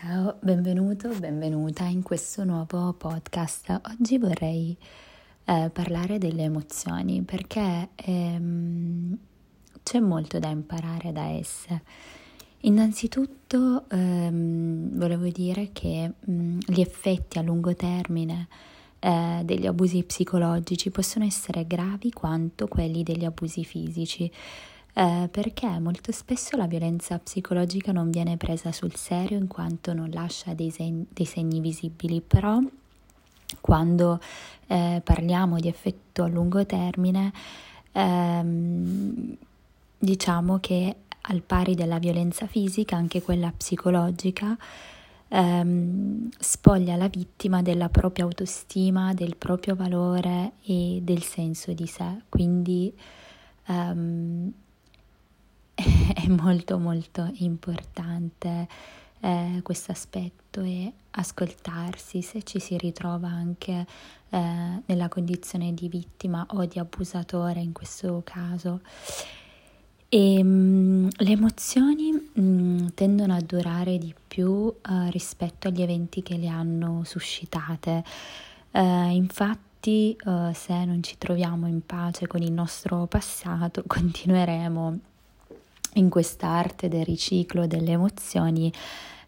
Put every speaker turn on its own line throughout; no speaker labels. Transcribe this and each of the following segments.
Ciao, benvenuto, benvenuta in questo nuovo podcast. Oggi vorrei eh, parlare delle emozioni perché ehm, c'è molto da imparare da esse. Innanzitutto ehm, volevo dire che mh, mm, gli effetti a lungo termine eh, degli abusi psicologici possono essere gravi quanto quelli degli abusi fisici eh, perché molto spesso la violenza psicologica non viene presa sul serio in quanto non lascia dei, segni, dei segni visibili, però quando eh, parliamo di effetto a lungo termine, ehm, diciamo che al pari della violenza fisica, anche quella psicologica, ehm, spoglia la vittima della propria autostima, del proprio valore e del senso di sé. Quindi ehm, molto molto importante eh, questo aspetto e ascoltarsi se ci si ritrova anche eh, nella condizione di vittima o di abusatore in questo caso. E, mh, mm, le emozioni mh, mm, tendono a durare di più uh, rispetto agli eventi che le hanno suscitate. Uh, infatti, uh, se non ci troviamo in pace con il nostro passato, continueremo in quest'arte del riciclo delle emozioni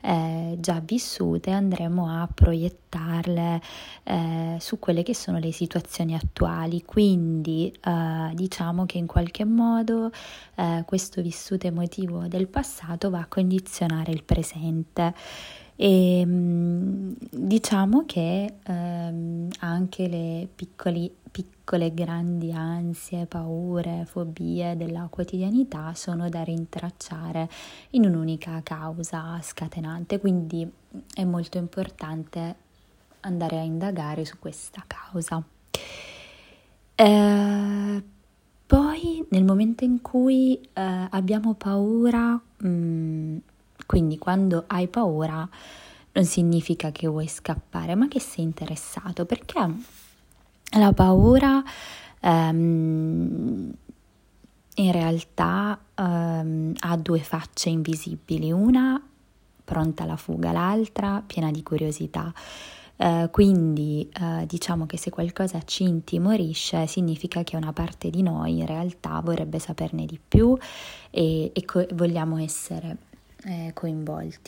eh, già vissute andremo a proiettarle eh, su quelle che sono le situazioni attuali. Quindi eh, diciamo che in qualche modo eh, questo vissuto emotivo del passato va a condizionare il presente. E ehm, diciamo che ehm, anche le piccoli, piccole grandi ansie, paure, fobie della quotidianità sono da rintracciare in un'unica causa scatenante, quindi è molto importante andare a indagare su questa causa. Eh, poi nel momento in cui eh, abbiamo paura, mh, mm, quindi quando hai paura non significa che vuoi scappare, ma che sei interessato, perché la paura um, in realtà um, ha due facce invisibili, una pronta alla fuga, l'altra piena di curiosità. Uh, quindi uh, diciamo che se qualcosa ci intimorisce significa che una parte di noi in realtà vorrebbe saperne di più e, e co- vogliamo essere eh, coinvolti.